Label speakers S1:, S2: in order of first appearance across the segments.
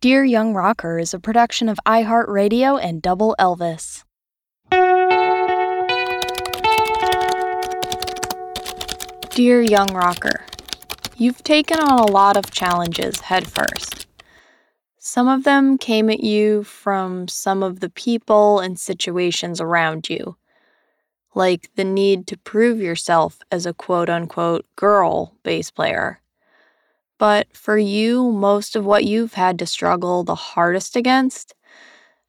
S1: Dear Young Rocker is a production of iHeartRadio and Double Elvis. Dear Young Rocker, You've taken on a lot of challenges headfirst. Some of them came at you from some of the people and situations around you, like the need to prove yourself as a quote unquote girl bass player. But for you, most of what you've had to struggle the hardest against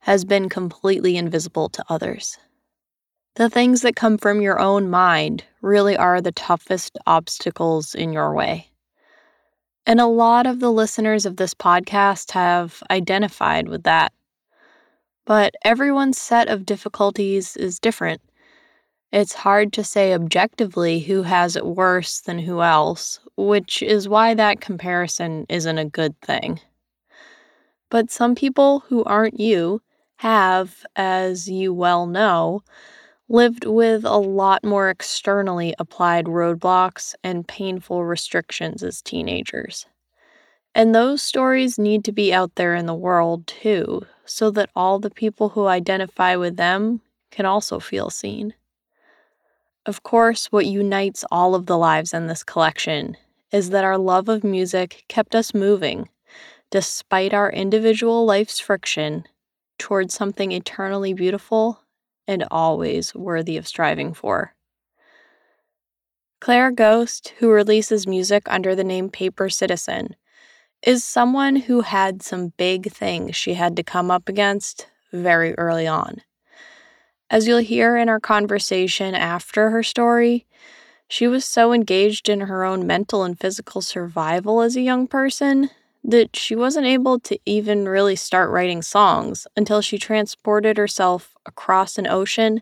S1: has been completely invisible to others. The things that come from your own mind really are the toughest obstacles in your way. And a lot of the listeners of this podcast have identified with that. But everyone's set of difficulties is different. It's hard to say objectively who has it worse than who else, which is why that comparison isn't a good thing. But some people who aren't you have, as you well know, lived with a lot more externally applied roadblocks and painful restrictions as teenagers. And those stories need to be out there in the world too, so that all the people who identify with them can also feel seen. Of course, what unites all of the lives in this collection is that our love of music kept us moving, despite our individual life's friction, towards something eternally beautiful and always worthy of striving for. Claire Gohst, who releases music under the name Paper Citizen, is someone who had some big things she had to come up against very early on. As you'll hear in our conversation after her story, she was so engaged in her own mental and physical survival as a young person that she wasn't able to even really start writing songs until she transported herself across an ocean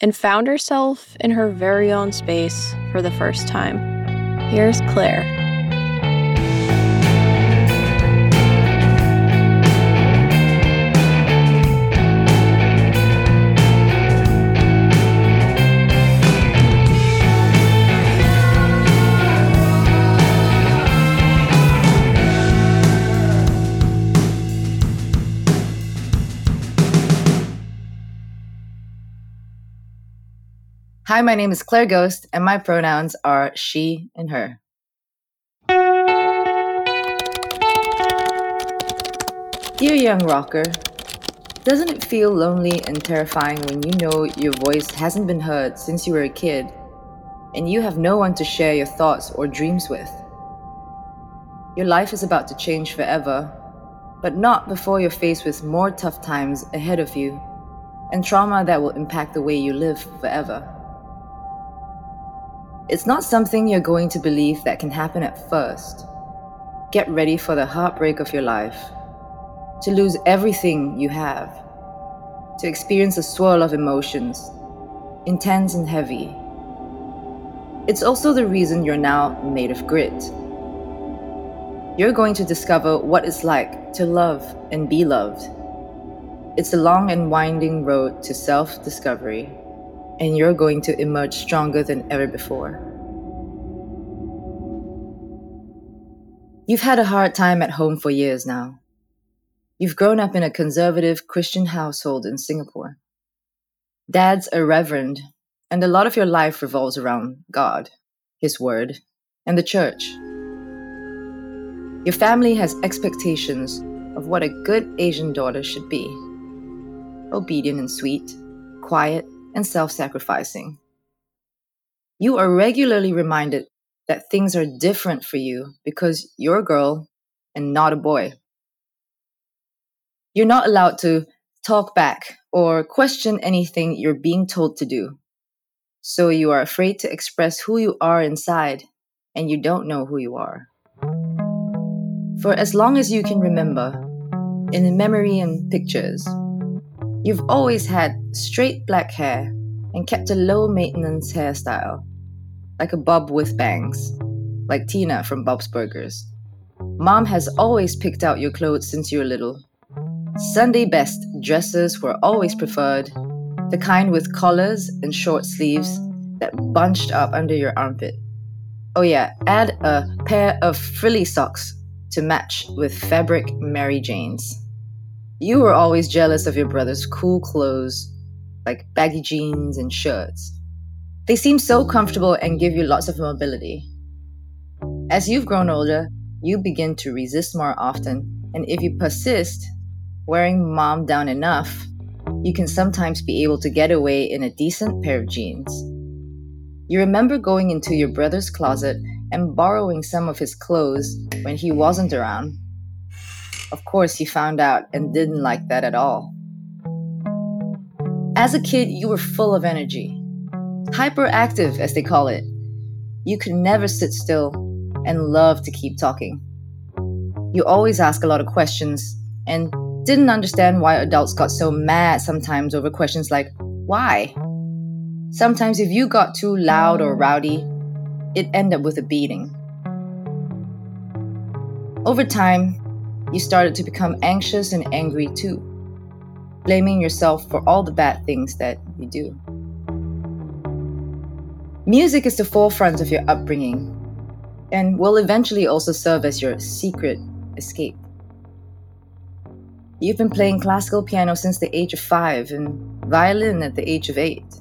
S1: and found herself in her very own space for the first time. Here's Claire.
S2: Hi, my name is Claire Gohst, and my pronouns are she and her. Dear young rocker, doesn't it feel lonely and terrifying when you know your voice hasn't been heard since you were a kid and you have no one to share your thoughts or dreams with? Your life is about to change forever, but not before you're faced with more tough times ahead of you and trauma that will impact the way you live forever. It's not something you're going to believe that can happen at first. Get ready for the heartbreak of your life, to lose everything you have, to experience a swirl of emotions, intense and heavy. It's also the reason you're now made of grit. You're going to discover what it's like to love and be loved. It's a long and winding road to self discovery and you're going to emerge stronger than ever before. You've had a hard time at home for years now. You've grown up in a conservative Christian household in Singapore. Dad's a reverend, and a lot of your life revolves around God, His Word, and the church. Your family has expectations of what a good Asian daughter should be obedient and sweet, quiet and self sacrificing. You are regularly reminded that things are different for you because you're a girl and not a boy. You're not allowed to talk back or question anything you're being told to do. So you are afraid to express who you are inside and you don't know who you are. For as long as you can remember, in memory and pictures, You've always had straight black hair and kept a low maintenance hairstyle, like a bob with bangs, like Tina from Bob's Burgers. Mom has always picked out your clothes since you were little. Sunday best dresses were always preferred, the kind with collars and short sleeves that bunched up under your armpit. Oh, yeah, add a pair of frilly socks to match with fabric Mary Janes. You were always jealous of your brother's cool clothes, like baggy jeans and shirts. They seem so comfortable and give you lots of mobility. As you've grown older, you begin to resist more often, and if you persist, wearing mom down enough, you can sometimes be able to get away in a decent pair of jeans. You remember going into your brother's closet and borrowing some of his clothes when he wasn't around. Of course, he found out and didn't like that at all. As a kid, you were full of energy, hyperactive, as they call it. You could never sit still and love to keep talking. You always ask a lot of questions and didn't understand why adults got so mad sometimes over questions like, why? Sometimes, if you got too loud or rowdy, it ended up with a beating. Over time, you started to become anxious and angry too, blaming yourself for all the bad things that you do. Music is the forefront of your upbringing and will eventually also serve as your secret escape. You've been playing classical piano since the age of five and violin at the age of eight.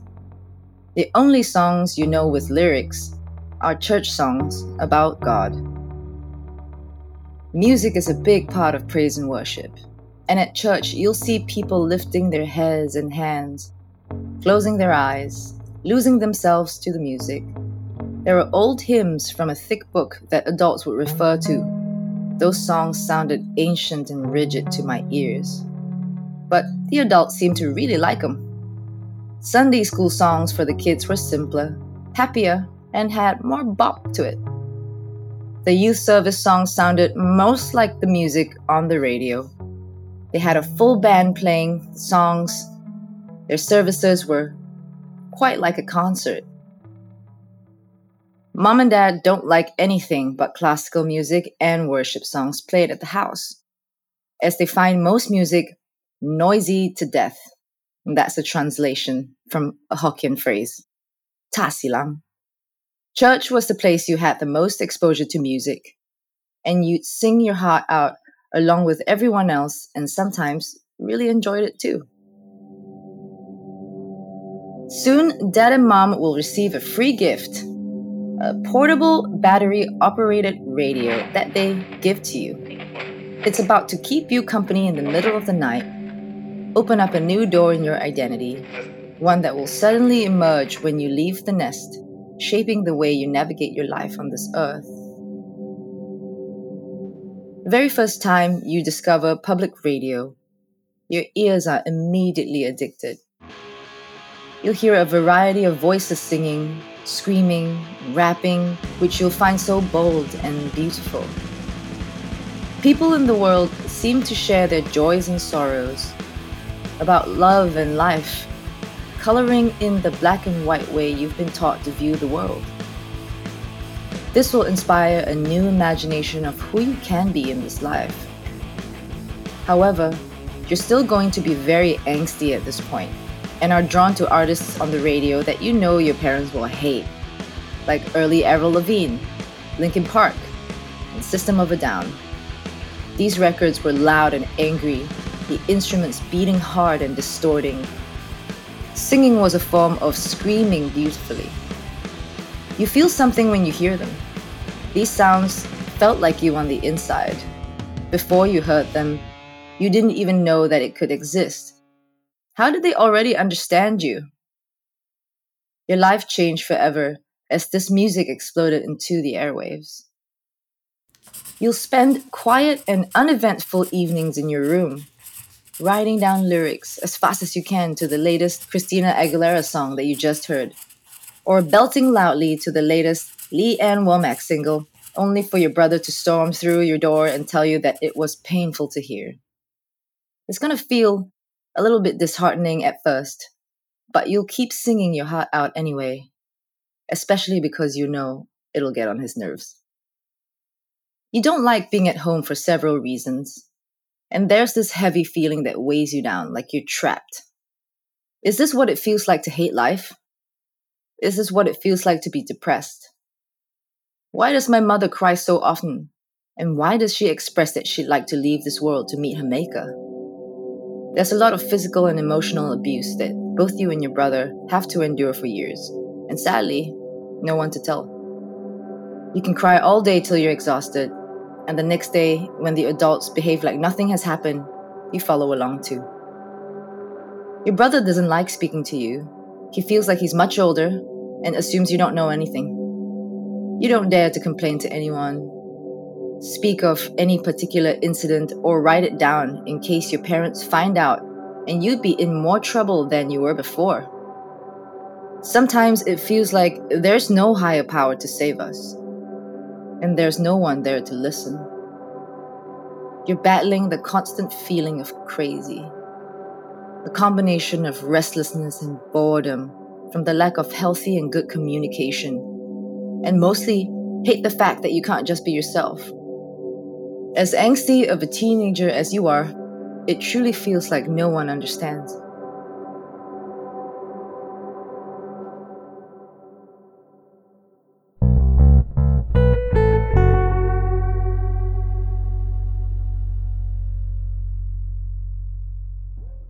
S2: The only songs you know with lyrics are church songs about God. Music is a big part of praise and worship. And at church, you'll see people lifting their heads and hands, closing their eyes, losing themselves to the music. There are old hymns from a thick book that adults would refer to. Those songs sounded ancient and rigid to my ears. But the adults seemed to really like them. Sunday school songs for the kids were simpler, happier, and had more bop to it. The youth service songs sounded most like the music on the radio. They had a full band playing songs. Their services were quite like a concert. Mom and dad don't like anything but classical music and worship songs played at the house, as they find most music noisy to death. And that's a translation from a Hokkien phrase. Tasilang. Church was the place you had the most exposure to music, and you'd sing your heart out along with everyone else, and sometimes really enjoyed it too. Soon, dad and mom will receive a free gift a portable battery operated radio that they give to you. It's about to keep you company in the middle of the night open up a new door in your identity, one that will suddenly emerge when you leave the nest, shaping the way you navigate your life on this earth. The very first time you discover public radio, your ears are immediately addicted. You'll hear a variety of voices singing, screaming, rapping, which you'll find so bold and beautiful. People in the world seem to share their joys and sorrows, about love and life, coloring in the black and white way you've been taught to view the world. This will inspire a new imagination of who you can be in this life. However, you're still going to be very angsty at this point and are drawn to artists on the radio that you know your parents will hate, like early Avril Lavigne, Linkin Park, and System of a Down. These records were loud and angry the instruments beating hard and distorting. Singing was a form of screaming beautifully. You feel something when you hear them. These sounds felt like you on the inside. Before you heard them, you didn't even know that it could exist. How did they already understand you? Your life changed forever as this music exploded into the airwaves. You'll spend quiet and uneventful evenings in your room, writing down lyrics as fast as you can to the latest Christina Aguilera song that you just heard, or belting loudly to the latest Lee Ann Womack single, only for your brother to storm through your door and tell you that it was painful to hear. It's gonna feel a little bit disheartening at first, but you'll keep singing your heart out anyway, especially because you know it'll get on his nerves. You don't like being at home for several reasons. And there's this heavy feeling that weighs you down, like you're trapped. Is this what it feels like to hate life? This is what it feels like to be depressed? Why does my mother cry so often? And why does she express that she'd like to leave this world to meet her maker? There's a lot of physical and emotional abuse that both you and your brother have to endure for years, and sadly, no one to tell. You can cry all day till you're exhausted, and the next day, when the adults behave like nothing has happened, you follow along too. Your brother doesn't like speaking to you. He feels like he's much older and assumes you don't know anything. You don't dare to complain to anyone, speak of any particular incident, or write it down in case your parents find out and you'd be in more trouble than you were before. Sometimes it feels like there's no higher power to save us, and there's no one there to listen. You're battling the constant feeling of crazy, a combination of restlessness and boredom from the lack of healthy and good communication, and mostly hate the fact that you can't just be yourself. As angsty of a teenager as you are, it truly feels like no one understands.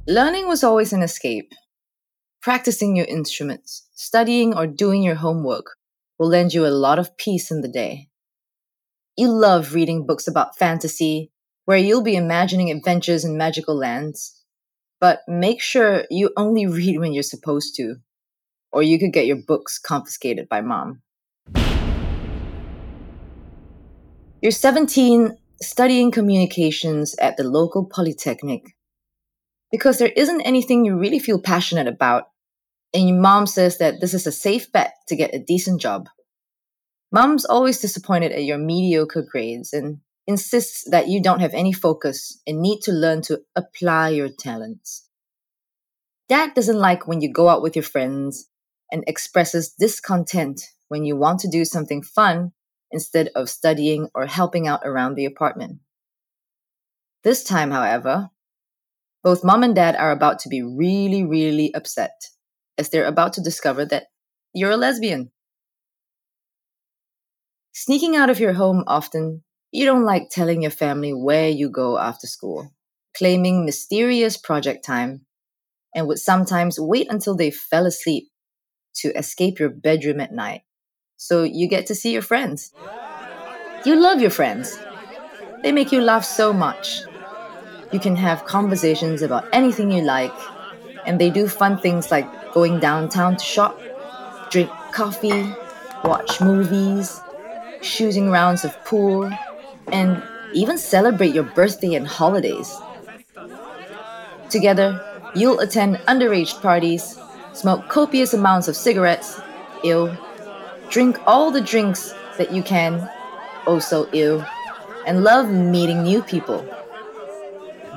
S2: Learning was always an escape. Practicing your instruments, studying, or doing your homework will lend you a lot of peace in the day. You love reading books about fantasy, where you'll be imagining adventures in magical lands. But make sure you only read when you're supposed to, or you could get your books confiscated by mom. You're 17, studying communications at the local polytechnic because there isn't anything you really feel passionate about, and your mom says that this is a safe bet to get a decent job. Mom's always disappointed at your mediocre grades and insists that you don't have any focus and need to learn to apply your talents. Dad doesn't like when you go out with your friends and expresses discontent when you want to do something fun instead of studying or helping out around the apartment. This time, however, both mom and dad are about to be really, really upset as they're about to discover that you're a lesbian. Sneaking out of your home often, you don't like telling your family where you go after school, claiming mysterious project time, and would sometimes wait until they fell asleep to escape your bedroom at night so you get to see your friends. You love your friends. They make you laugh so much you can have conversations about anything you like, and they do fun things like going downtown to shop, drink coffee, watch movies, shooting rounds of pool, and even celebrate your birthday and holidays. Together, you'll attend underage parties, smoke copious amounts of cigarettes, ill, drink all the drinks that you can, oh so ill, and love meeting new people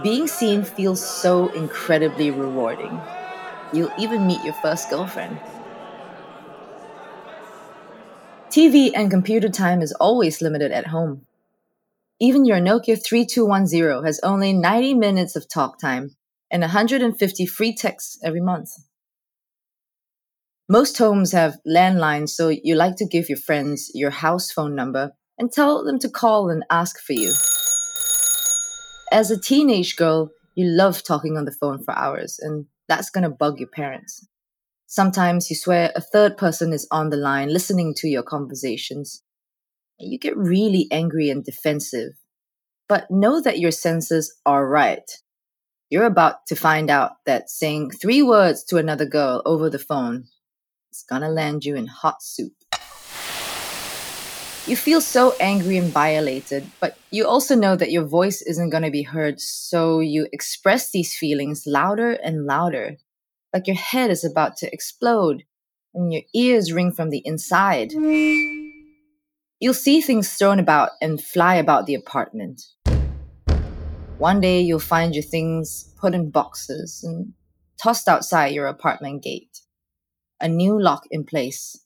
S2: being seen feels so incredibly rewarding. You'll even meet your first girlfriend. TV and computer time is always limited at home. Even your Nokia 3210 has only 90 minutes of talk time and 150 free texts every month. Most homes have landlines, so you like to give your friends your house phone number and tell them to call and ask for you as a teenage girl, you love talking on the phone for hours, and that's going to bug your parents. Sometimes you swear a third person is on the line listening to your conversations. You get really angry and defensive. But know that your senses are right. You're about to find out that saying three words to another girl over the phone is gonna land you in hot soup. You feel so angry and violated, but you also know that your voice isn't going to be heard, so you express these feelings louder and louder, like your head is about to explode and your ears ring from the inside. You'll see things thrown about and fly about the apartment. One day you'll find your things put in boxes and tossed outside your apartment gate. A new lock in place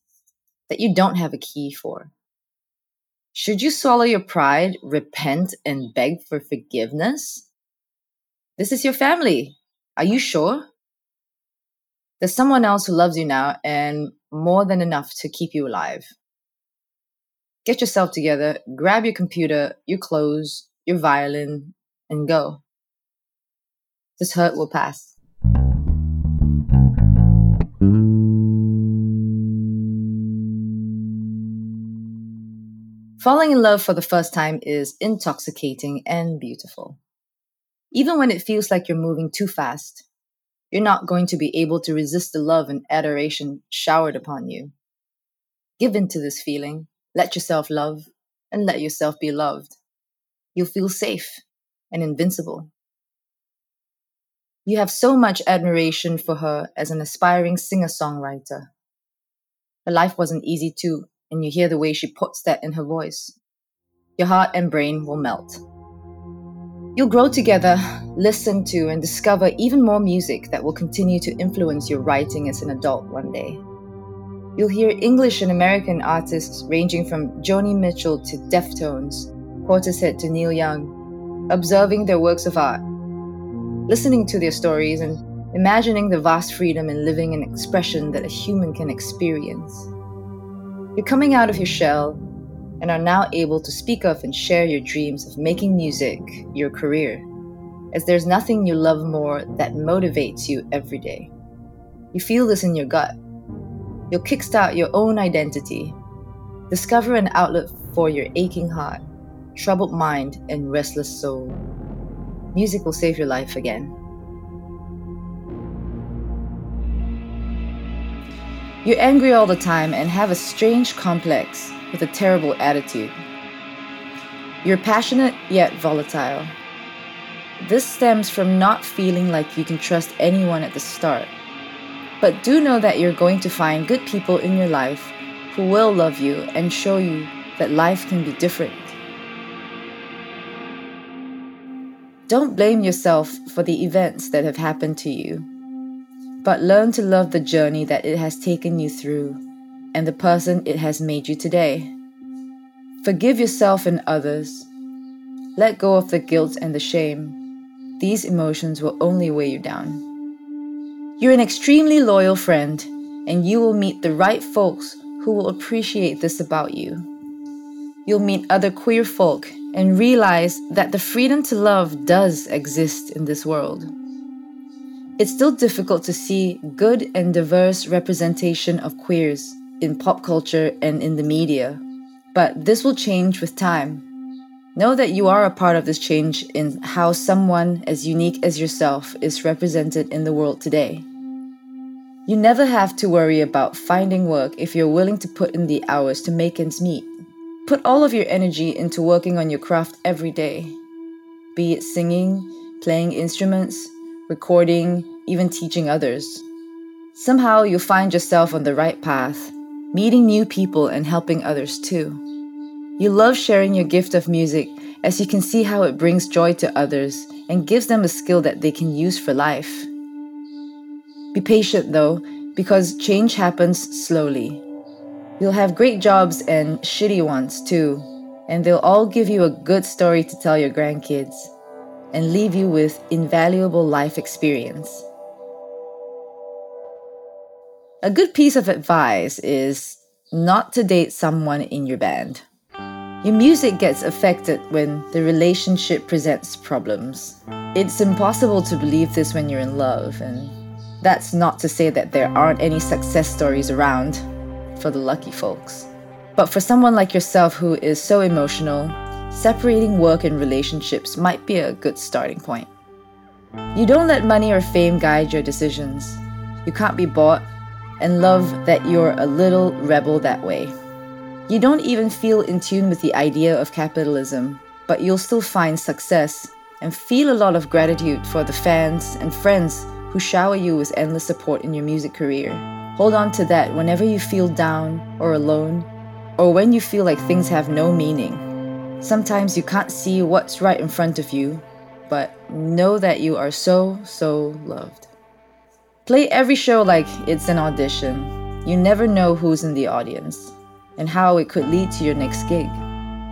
S2: that you don't have a key for. Should you swallow your pride, repent, and beg for forgiveness? This is your family. Are you sure? There's someone else who loves you now and more than enough to keep you alive. Get yourself together, grab your computer, your clothes, your violin, and go. This hurt will pass. Falling in love for the first time is intoxicating and beautiful. Even when it feels like you're moving too fast, you're not going to be able to resist the love and adoration showered upon you. Give in to this feeling, let yourself love, and let yourself be loved. You'll feel safe and invincible. You have so much admiration for her as an aspiring singer songwriter. Her life wasn't easy too, and you hear the way she puts that in her voice. Your heart and brain will melt. You'll grow together, listen to, and discover even more music that will continue to influence your writing as an adult one day. You'll hear English and American artists ranging from Joni Mitchell to Deftones, Portishead to Neil Young, observing their works of art, listening to their stories, and imagining the vast freedom in living and expression that a human can experience. You're coming out of your shell and are now able to speak of and share your dreams of making music your career, as there's nothing you love more that motivates you every day. You feel this in your gut. You'll kickstart your own identity, discover an outlet for your aching heart, troubled mind, and restless soul. Music will save your life again. You're angry all the time and have a strange complex with a terrible attitude. You're passionate yet volatile. This stems from not feeling like you can trust anyone at the start. But do know that you're going to find good people in your life who will love you and show you that life can be different. Don't blame yourself for the events that have happened to you but learn to love the journey that it has taken you through and the person it has made you today. Forgive yourself and others. Let go of the guilt and the shame. These emotions will only weigh you down. You're an extremely loyal friend, and you will meet the right folks who will appreciate this about you. You'll meet other queer folk and realize that the freedom to love does exist in this world. It's still difficult to see good and diverse representation of queers in pop culture and in the media, but this will change with time. Know that you are a part of this change in how someone as unique as yourself is represented in the world today. You never have to worry about finding work if you're willing to put in the hours to make ends meet. Put all of your energy into working on your craft every day, be it singing, playing instruments, recording, even teaching others. Somehow you'll find yourself on the right path, meeting new people and helping others too. You love sharing your gift of music as you can see how it brings joy to others and gives them a skill that they can use for life. Be patient though, because change happens slowly. You'll have great jobs and shitty ones too, and they'll all give you a good story to tell your grandkids and leave you with invaluable life experience. A good piece of advice is not to date someone in your band. Your music gets affected when the relationship presents problems. It's impossible to believe this when you're in love, and that's not to say that there aren't any success stories around for the lucky folks. But for someone like yourself who is so emotional, separating work and relationships might be a good starting point. You don't let money or fame guide your decisions. You can't be bought, and love that you're a little rebel that way. You don't even feel in tune with the idea of capitalism, but you'll still find success and feel a lot of gratitude for the fans and friends who shower you with endless support in your music career. Hold on to that whenever you feel down or alone, or when you feel like things have no meaning. Sometimes you can't see what's right in front of you, but know that you are so, so loved. Play every show like it's an audition. You never know who's in the audience and how it could lead to your next gig.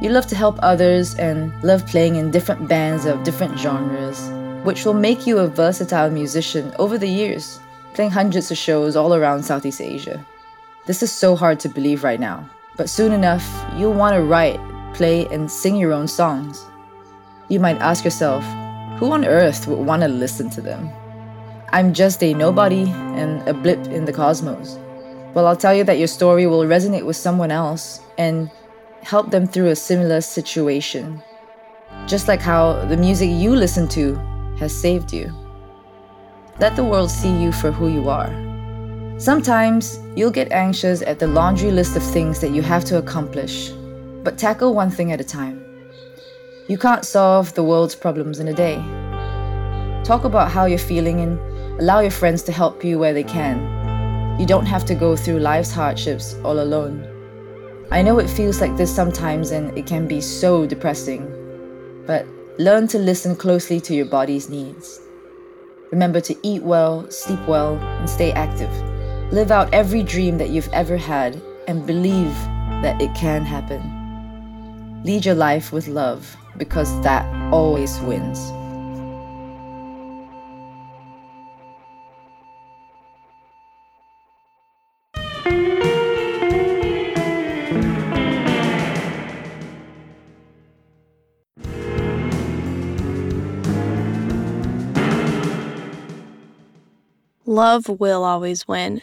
S2: You love to help others and love playing in different bands of different genres, which will make you a versatile musician over the years, playing hundreds of shows all around Southeast Asia. This is so hard to believe right now, But soon enough, you'll want to write, play, and sing your own songs. You might ask yourself, who on earth would want to listen to them? I'm just a nobody and a blip in the cosmos. Well, I'll tell you that your story will resonate with someone else and help them through a similar situation. Just like how the music you listen to has saved you. Let the world see you for who you are. Sometimes you'll get anxious at the laundry list of things that you have to accomplish, but tackle one thing at a time. You can't solve the world's problems in a day. Talk about how you're feeling and allow your friends to help you where they can you don't have to go through life's hardships all alone. I know it feels like this sometimes and it can be so depressing, but learn to listen closely to your body's needs. Remember to eat well, sleep well, and stay active. Live out every dream that you've ever had and believe that it can happen. Lead your life with love because that always wins.
S1: Love will always win.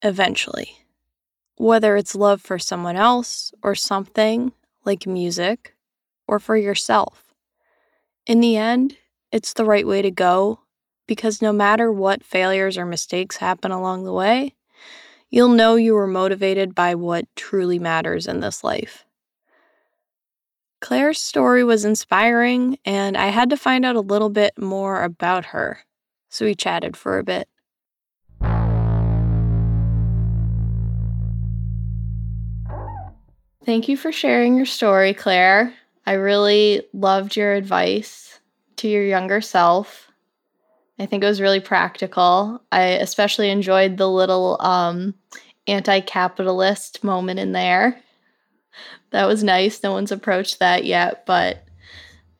S1: Eventually. Whether it's love for someone else or something like music or for yourself. In the end, it's the right way to go because no matter what failures or mistakes happen along the way, you'll know you were motivated by what truly matters in this life. Claire's story was inspiring, and I had to find out a little bit more about her so we chatted for a bit. Thank you for sharing your story, Claire. I really loved your advice to your younger self. I think it was really practical. I especially enjoyed the little um, anti capitalist moment in there. That was nice. No one's approached that yet, but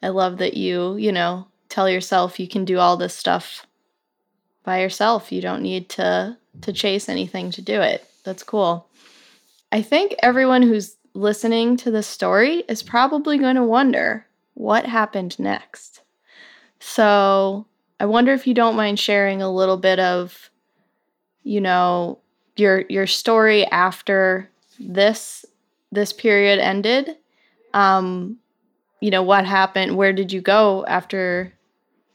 S1: I love that you, you know, tell yourself you can do all this stuff by yourself. You don't need to to chase anything to do it. That's cool. I think everyone who's listening to the story is probably going to wonder what happened next. So, I wonder if you don't mind sharing a little bit of you know, your your story after this this period ended. Um you know, what happened? Where did you go after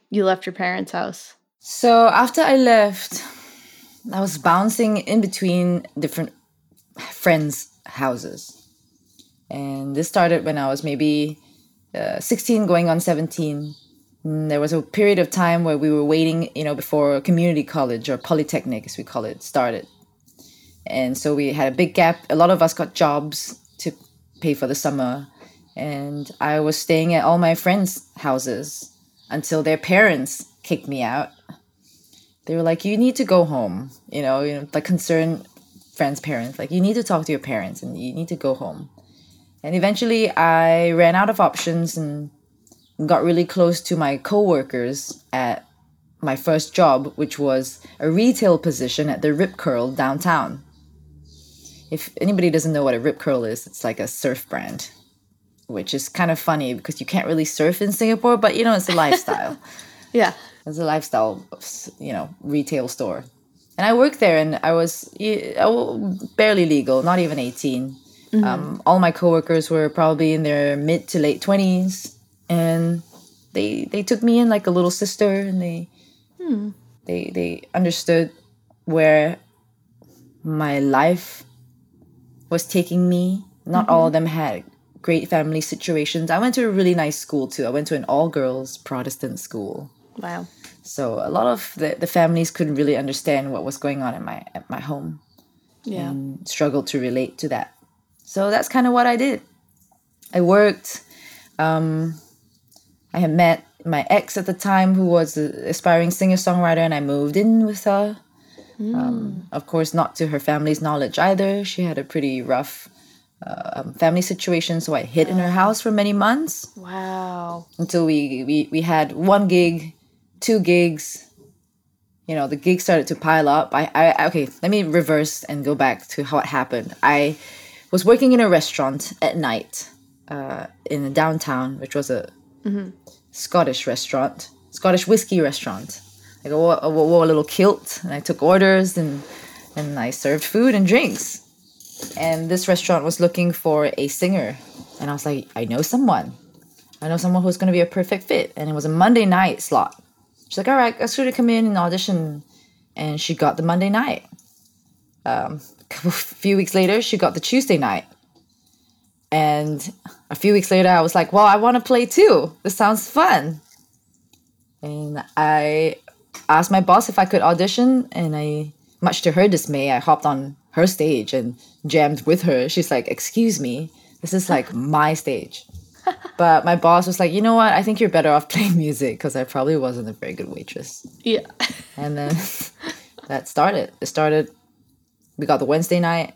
S1: you left your parents' house?
S2: So after I left, I was bouncing in between different friends' houses. And this started when I was maybe uh, 16 going on 17. And there was a period of time where we were waiting, you know, before community college or polytechnic, as we call it, started. And so we had a big gap. A lot of us got jobs to pay for the summer. And I was staying at all my friends' houses until their parents kicked me out they were like, you need to go home. You know, you know, like concerned friends' parents, like you need to talk to your parents and you need to go home. And eventually, I ran out of options and got really close to my coworkers at my first job, which was a retail position at the Rip Curl downtown. If anybody doesn't know what a Rip Curl is, it's like a surf brand, which is kind of funny because you can't really surf in Singapore, but you know, it's a lifestyle.
S1: yeah.
S2: It's a lifestyle, you know, retail store. And I worked there, and I was barely legal, not even 18. Mm-hmm. Um, all my coworkers were probably in their mid to late 20s, and they they took me in like a little sister, and they hmm. they they understood where my life was taking me. Not mm-hmm. all of them had great family situations. I went to a really nice school too. I went to an all girls Protestant school.
S1: Wow.
S2: So a lot of the, the families couldn't really understand what was going on at my at my home.
S1: Yeah.
S2: And struggled to relate to that. So that's kind of what I did. I worked. Um, I had met my ex at the time, who was an aspiring singer songwriter, and I moved in with her. Mm. Um, of course, not to her family's knowledge either. She had a pretty rough uh, um, family situation, so I hid in her house for many months.
S1: Wow!
S2: Until we we, we had one gig two gigs you know the gigs started to pile up I, I okay let me reverse and go back to how it happened i was working in a restaurant at night uh, in the downtown, which was a Scottish restaurant, Scottish whiskey restaurant. Like I wore, I wore a little kilt and I took orders and and I served food and drinks. And this restaurant was looking for a singer, and I was like, I know someone. I know someone who's going to be a perfect fit. And it was a Monday night slot. She's like, all right, I ask her to come in and audition. And she got the Monday night. Um, a few weeks later, she got the Tuesday night. And a few weeks later, I was like, well, I want to play too. This sounds fun. And I asked my boss if I could audition. And I, much to her dismay, I hopped on her stage and jammed with her. She's like, excuse me, this is like my stage. But my boss was like, you know what? I think you're better off playing music because I probably wasn't a very good waitress.
S1: Yeah.
S2: And then that started. It started. We got the Wednesday night,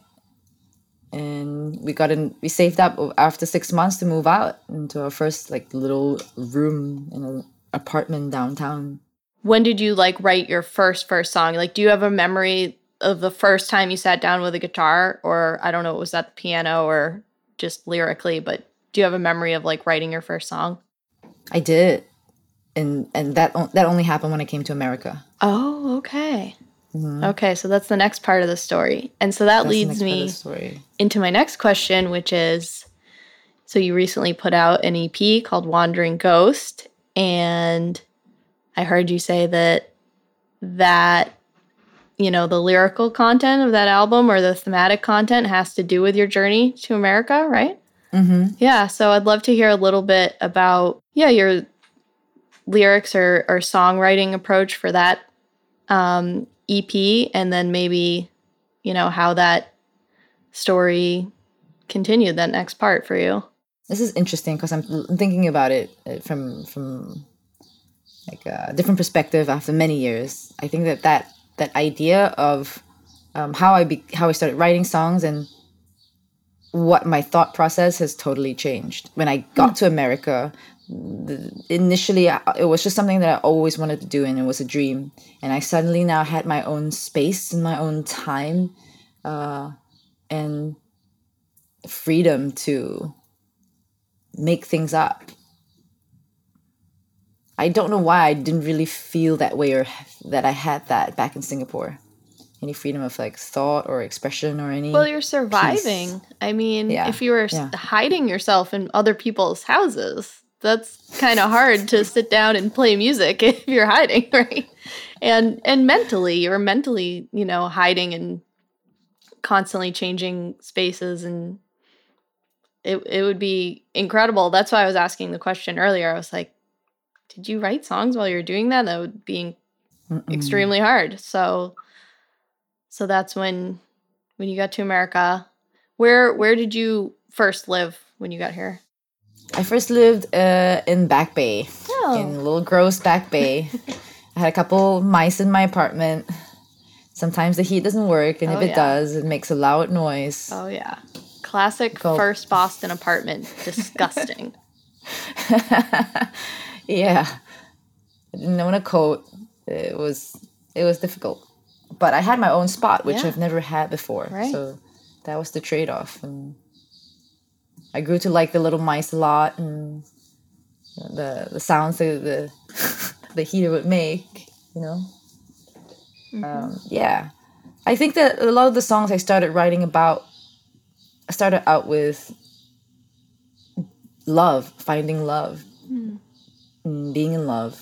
S2: and we got in. We saved up after six months to move out into our first like little room in an apartment downtown.
S1: when did you like write your first first song? Like do you have a memory of the first time you sat down with a guitar or I don't know, it was that the piano or just lyrically, but do you have a memory of like writing your first song?
S2: I did, and and that that only happened when I came to America.
S1: Oh, okay. Okay, so that's the next part of the story. And so that
S2: That's
S1: leads
S2: next part of
S1: me into my next question, which is so you recently put out an EP called Wandering Ghost, and I heard you say that that you know the lyrical content of that album or the thematic content has to do with your journey to America, right?
S2: Mm-hmm.
S1: Yeah, so I'd love to hear a little bit about yeah your lyrics or or songwriting approach for that um, EP, and then maybe you know how that story continued that next part for you.
S2: This is interesting because I'm thinking about it uh, from from like a different perspective after many years. I think that that that idea of um, how I be- how I started writing songs and what my thought process has totally changed. When I got to America, initially it was just something that I always wanted to do and it was a dream. And I suddenly now had my own space and my own time uh, and freedom to make things up. I don't know why I didn't really feel that way or that I had that back in Singapore. Any freedom of like thought or expression or any.
S1: Well, you're surviving. I mean,
S2: Yeah,
S1: if you were
S2: yeah.
S1: hiding yourself in other people's houses, that's kind of hard to sit down and play music if you're hiding, right? And and mentally, you're mentally, you know, hiding and constantly changing spaces and it it would be incredible. That's why I was asking the question earlier. I was like, did you write songs while you're doing that? That would be
S2: Mm-mm.
S1: extremely hard. So so that's when when you got to America. Where where did you first live when you got here?
S2: I first lived uh, in Back Bay,
S1: Oh.
S2: in little gross Back Bay. I had a couple mice in my apartment. Sometimes the heat doesn't work, and
S1: Oh,
S2: if it
S1: yeah.
S2: does, it makes a loud noise.
S1: Oh yeah. Classic
S2: Go.
S1: first Boston apartment. Disgusting.
S2: yeah, I didn't own a coat. It was it was difficult, but I had my own spot, which
S1: Yeah.
S2: I've never had before.
S1: Right.
S2: So that was the trade off, and I grew to like the little mice a lot, and the the sounds that the the heater would make. You know. Um, yeah, I think that a lot of the songs I started writing about, I started out with love, finding love, and being in love.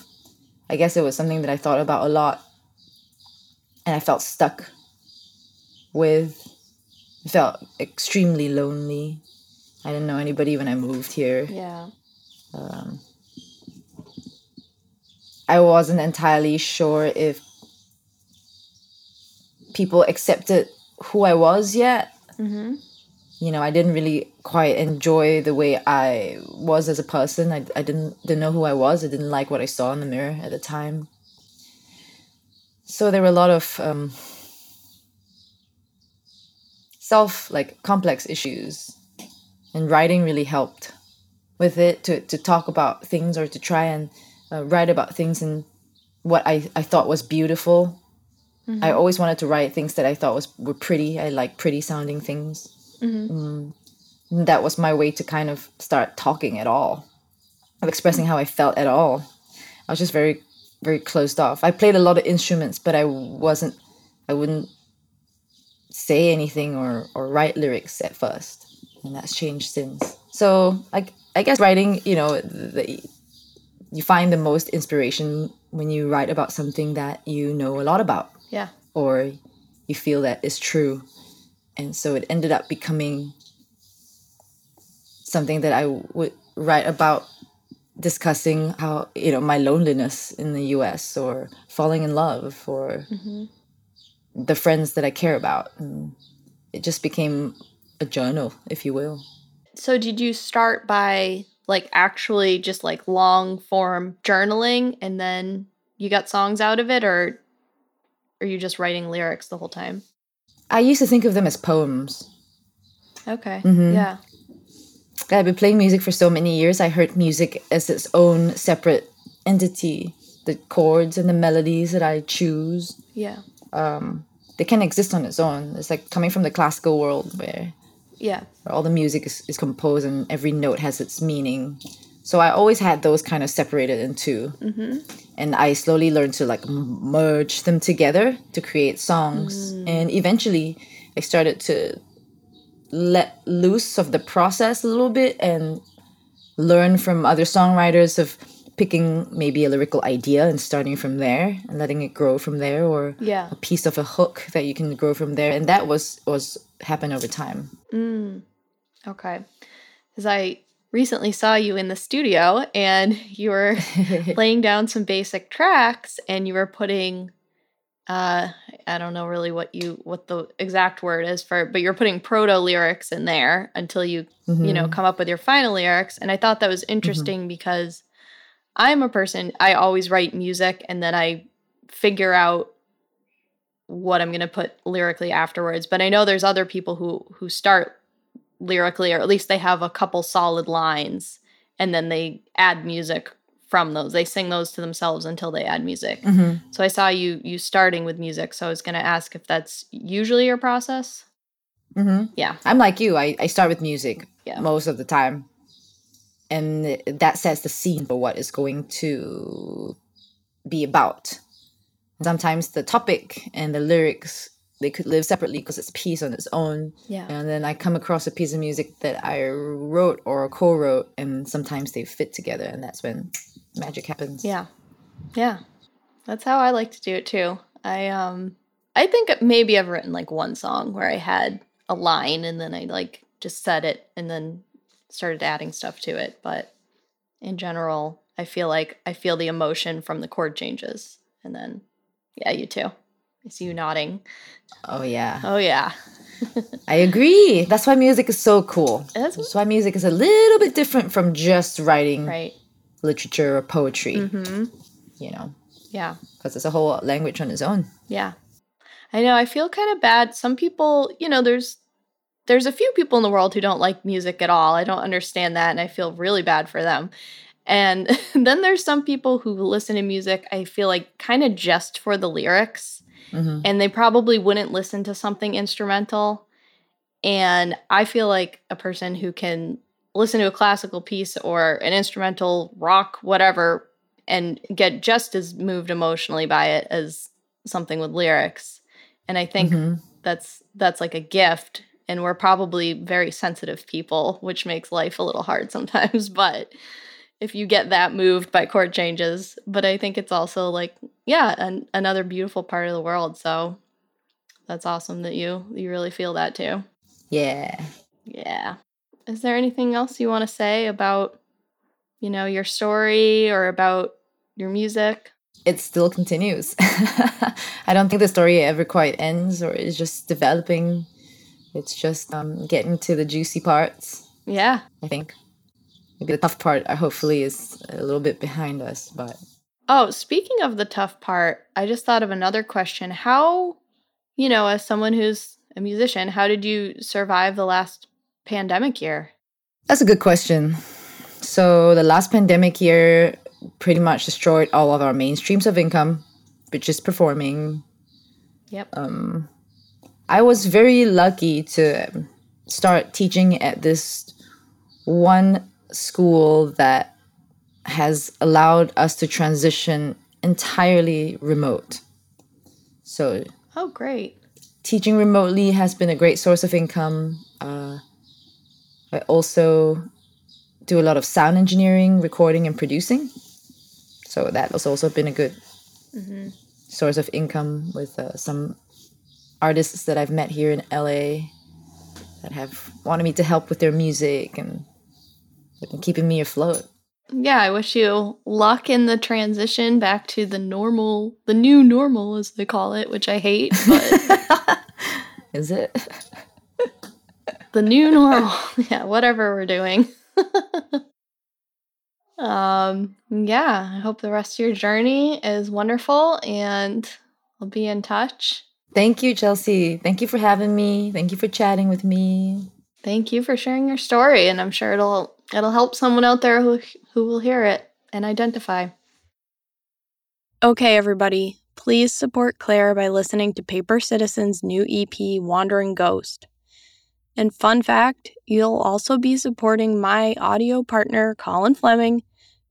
S2: I guess it was something that I thought about a lot, and I felt stuck with. Felt extremely lonely. I didn't know anybody when I moved here.
S1: Yeah.
S2: I wasn't entirely sure if people accepted who I was yet.
S1: Mm-hmm.
S2: You know, I didn't really quite enjoy the way I was as a person. I, I didn't didn't know who I was. I didn't like what I saw in the mirror at the time. So there were a lot of um, self like complex issues, and writing really helped with it to to talk about things or to try and uh, write about things and what I, I thought was beautiful. I always wanted to write things that I thought was were pretty. I like pretty sounding things. Mm, that was my way to kind of start talking at all, of expressing how I felt at all. I was just very, very closed off. I played a lot of instruments, but I wasn't, I wouldn't say anything or, or write lyrics at first. And that's changed since. So I, I guess writing, you know, the, you find the most inspiration when you write about something that you know a lot about
S1: Yeah.
S2: or you feel that is true. And so it ended up becoming something that I would write about discussing how, you know, my loneliness in the US or falling in love or mm-hmm. the friends that I care about. And it just became a journal, if you will.
S1: So did you start by like actually just like long form journaling and then you got songs out of it or are you just writing lyrics the whole time?
S2: I used to think of them as poems.
S1: Okay.
S2: Mhm.
S1: Yeah.
S2: I've been playing music for so many years. I heard music as its own separate entity. The chords and the melodies that I choose,
S1: Yeah.
S2: um, they can exist on its own. It's like coming from the classical world where,
S1: Yeah.
S2: where all the music is, is composed and every note has its meaning. So I always had those kind of separated in 2
S1: Mm-hmm.
S2: and I slowly learned to like merge them together to create songs. And eventually, I started to let loose of the process a little bit and learn from other songwriters of picking maybe a lyrical idea and starting from there and letting it grow from there or
S1: Yeah.
S2: a piece of a hook that you can grow from there and that was was happen over time
S1: Mm. Okay. Because I recently saw you in the studio and you were laying down some basic tracks and you were putting uh I don't know really what you what the exact word is for but you're putting proto lyrics in there until you you know come up with your final lyrics and I thought that was interesting because I'm a person I always write music and then I figure out what I'm going to put lyrically afterwards but I know there's other people who who start lyrically or at least they have a couple solid lines and then they add music from those they sing those to themselves until they add music
S2: Mhm.
S1: so I saw you you starting with music so I was going to ask if that's usually your process
S2: Mhm.
S1: yeah
S2: i'm like you I, I start with music
S1: Yeah.
S2: most of the time and that sets the scene for what is going to be about sometimes the topic and the lyrics they could live separately because it's a piece on its own
S1: yeah
S2: and then i come across a piece of music that i wrote or co-wrote and sometimes they fit together and that's when magic happens
S1: Yeah. Yeah. That's how I like to do it too. I um I think maybe I've written like one song where I had a line and then I like just said it and then started adding stuff to it, but in general, I feel like I feel the emotion from the chord changes. And then yeah, you too. I see you nodding.
S2: oh yeah
S1: Oh yeah.
S2: i agree that's why music is so cool
S1: That's
S2: that's why music is a little bit different from just writing
S1: right.
S2: literature or poetry
S1: Mhm.
S2: you know
S1: Yeah.
S2: because it's a whole language on its own
S1: Yeah. I know I feel kind of bad. Some people, you know, there's there's a few people in the world who don't like music at all. I don't understand that and I feel really bad for them. And then there's some people who listen to music I feel like kind of just for the lyrics
S2: Mhm.
S1: and they probably wouldn't listen to something instrumental. And I feel like a person who can listen to a classical piece or an instrumental rock whatever and get just as moved emotionally by it as something with lyrics. And I think
S2: Mhm.
S1: that's that's like a gift and we're probably very sensitive people, which makes life a little hard sometimes, but if you get that moved by chord changes, but I think it's also like yeah, an, another beautiful part of the world. So that's awesome that you you really feel that too.
S2: yeah
S1: Yeah. Is there anything else you want to say about you know your story or about your music?
S2: it still continues i don't think the story ever quite ends or is just developing it's just um, getting to the juicy parts
S1: Yeah.
S2: i think maybe the tough part uh, hopefully is a little bit behind us but
S1: Oh, speaking of the tough part, I just thought of another question. How, you know, as someone who's a musician, how did you survive the last pandemic year?
S2: That's a good question. So the last pandemic year pretty much destroyed all of our main streams of income, which is performing.
S1: Yep.
S2: Um, I was very lucky to start teaching at this one school that has allowed us to transition entirely remote. So,
S1: oh, great.
S2: Teaching remotely has been a great source of income. Uh, I also do a lot of sound engineering, recording, and producing. So that has also been a good mm-hmm. source of income with uh, some artists that I've met here in LA that have wanted me to help with their music and been keeping me afloat.
S1: Yeah, I wish you luck in the transition back to the normal, the new normal, as they call it, which I hate. But
S2: is it
S1: the new normal? yeah, whatever we're doing. um, yeah, I hope the rest of your journey is wonderful, and I'll be in touch.
S2: Thank you, Chelsea. Thank you for having me. Thank you for chatting with me.
S1: Thank you for sharing your story, and I'm sure it'll it'll help someone out there who who will hear it and identify. Okay, everybody, please support Claire by listening to Paper Citizen's new EP, Wandering Ghost. And fun fact, you'll also be supporting my audio partner, Colin Fleming,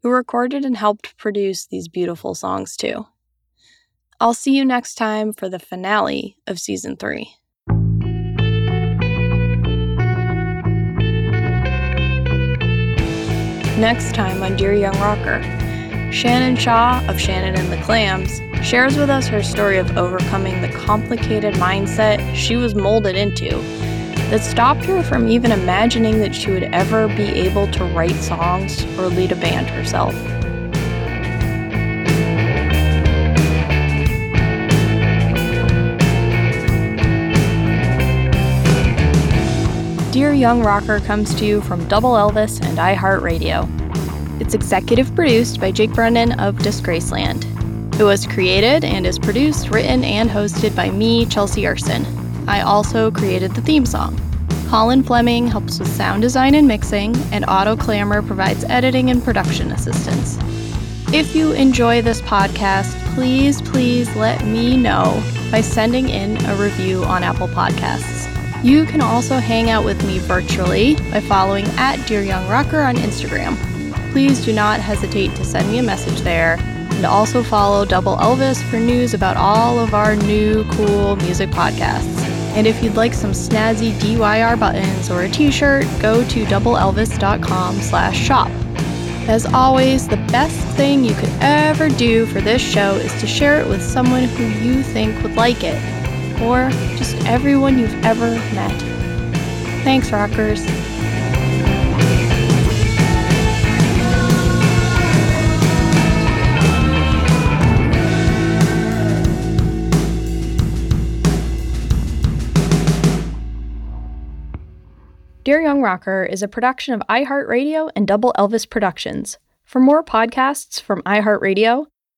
S1: who recorded and helped produce these beautiful songs too. I'll see you next time for the finale of season three. Next time on Dear Young Rocker, Shannon Shaw of Shannon and the Clams shares with us her story of overcoming the complicated mindset she was molded into that stopped her from even imagining that she would ever be able to write songs or lead a band herself. Dear Young Rocker comes to you from Double Elvis and iHeartRadio. It's executive produced by Jake Brennan of Disgraceland. It was created and is produced, written, and hosted by me, Chelsea Erson. I also created the theme song. Colin Fleming helps with sound design and mixing, and Otto Clamor provides editing and production assistance. If you enjoy this podcast, please, please let me know by sending in a review on Apple Podcasts. You can also hang out with me virtually by following at Dear Young Rocker on Instagram. Please do not hesitate to send me a message there, and also follow Double Elvis for news about all of our new cool music podcasts. And if you'd like some snazzy DYR buttons or a t-shirt, go to doubleelvis.com slash shop. As always, the best thing you could ever do for this show is to share it with someone who you think would like it or just everyone you've ever met. Thanks, rockers. Dear Young Rocker is a production of iHeartRadio and Double Elvis Productions. For more podcasts from iHeartRadio,